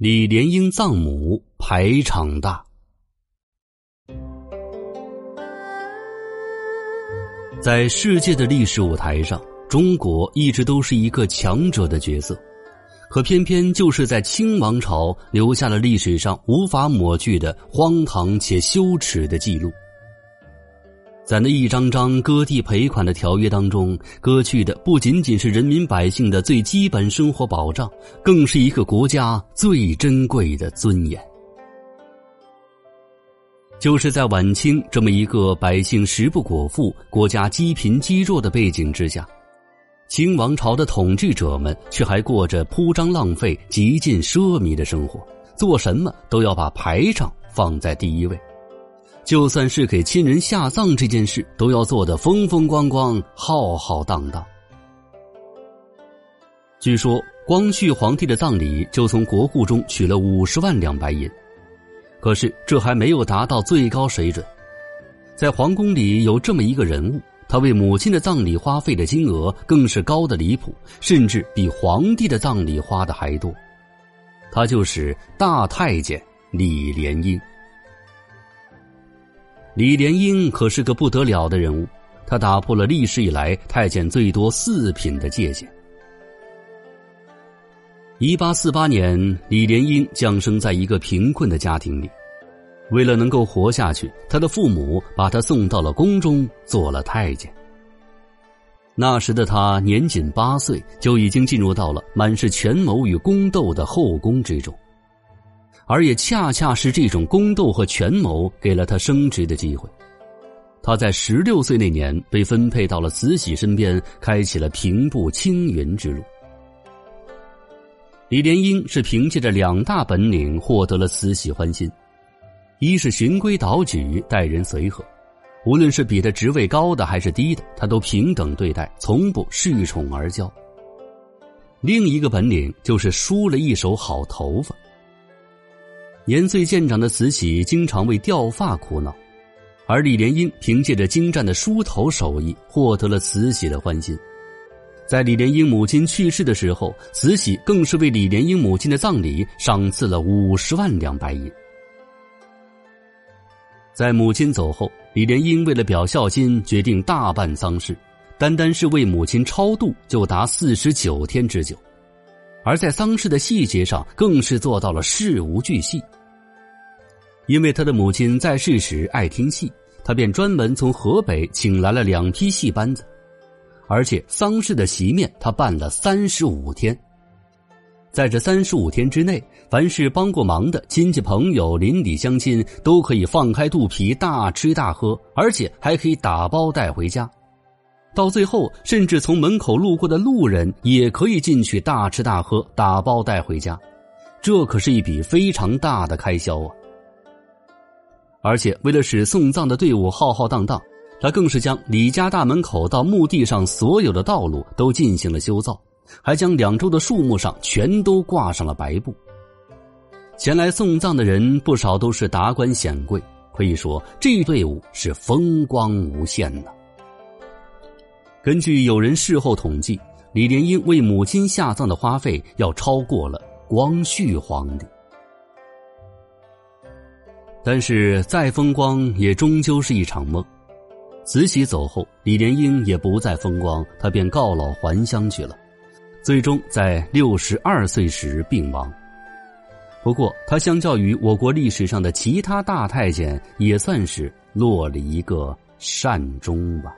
李莲英葬母排场大。在世界的历史舞台上，中国一直都是一个强者的角色，可偏偏就是在清王朝留下了历史上无法抹去的荒唐且羞耻的记录。在那一张张割地赔款的条约当中，割去的不仅仅是人民百姓的最基本生活保障，更是一个国家最珍贵的尊严。就是在晚清这么一个百姓食不果腹、国家积贫积弱的背景之下，清王朝的统治者们却还过着铺张浪费、极尽奢靡的生活，做什么都要把排场放在第一位。就算是给亲人下葬这件事，都要做得风风光光、浩浩荡荡。据说光绪皇帝的葬礼就从国库中取了五十万两白银，可是这还没有达到最高水准。在皇宫里有这么一个人物，他为母亲的葬礼花费的金额更是高的离谱，甚至比皇帝的葬礼花的还多。他就是大太监李莲英。李莲英可是个不得了的人物，他打破了历史以来太监最多四品的界限。一八四八年，李莲英降生在一个贫困的家庭里，为了能够活下去，他的父母把他送到了宫中做了太监。那时的他年仅八岁，就已经进入到了满是权谋与宫斗的后宫之中。而也恰恰是这种宫斗和权谋，给了他升职的机会。他在十六岁那年被分配到了慈禧身边，开启了平步青云之路。李莲英是凭借着两大本领获得了慈禧欢心：一是循规蹈矩、待人随和，无论是比他职位高的还是低的，他都平等对待，从不恃宠而骄；另一个本领就是梳了一手好头发。年岁渐长的慈禧经常为掉发苦恼，而李莲英凭借着精湛的梳头手艺获得了慈禧的欢心。在李莲英母亲去世的时候，慈禧更是为李莲英母亲的葬礼赏赐了五十万两白银。在母亲走后，李莲英为了表孝心，决定大办丧事，单单是为母亲超度就达四十九天之久，而在丧事的细节上更是做到了事无巨细。因为他的母亲在世时爱听戏，他便专门从河北请来了两批戏班子，而且丧事的席面他办了三十五天。在这三十五天之内，凡是帮过忙的亲戚朋友、邻里乡亲都可以放开肚皮大吃大喝，而且还可以打包带回家。到最后，甚至从门口路过的路人也可以进去大吃大喝、打包带回家。这可是一笔非常大的开销啊！而且为了使送葬的队伍浩浩荡荡，他更是将李家大门口到墓地上所有的道路都进行了修造，还将两周的树木上全都挂上了白布。前来送葬的人不少都是达官显贵，可以说这一队伍是风光无限的。根据有人事后统计，李莲英为母亲下葬的花费要超过了光绪皇帝。但是再风光也终究是一场梦。慈禧走后，李莲英也不再风光，他便告老还乡去了，最终在六十二岁时病亡。不过，他相较于我国历史上的其他大太监，也算是落了一个善终吧。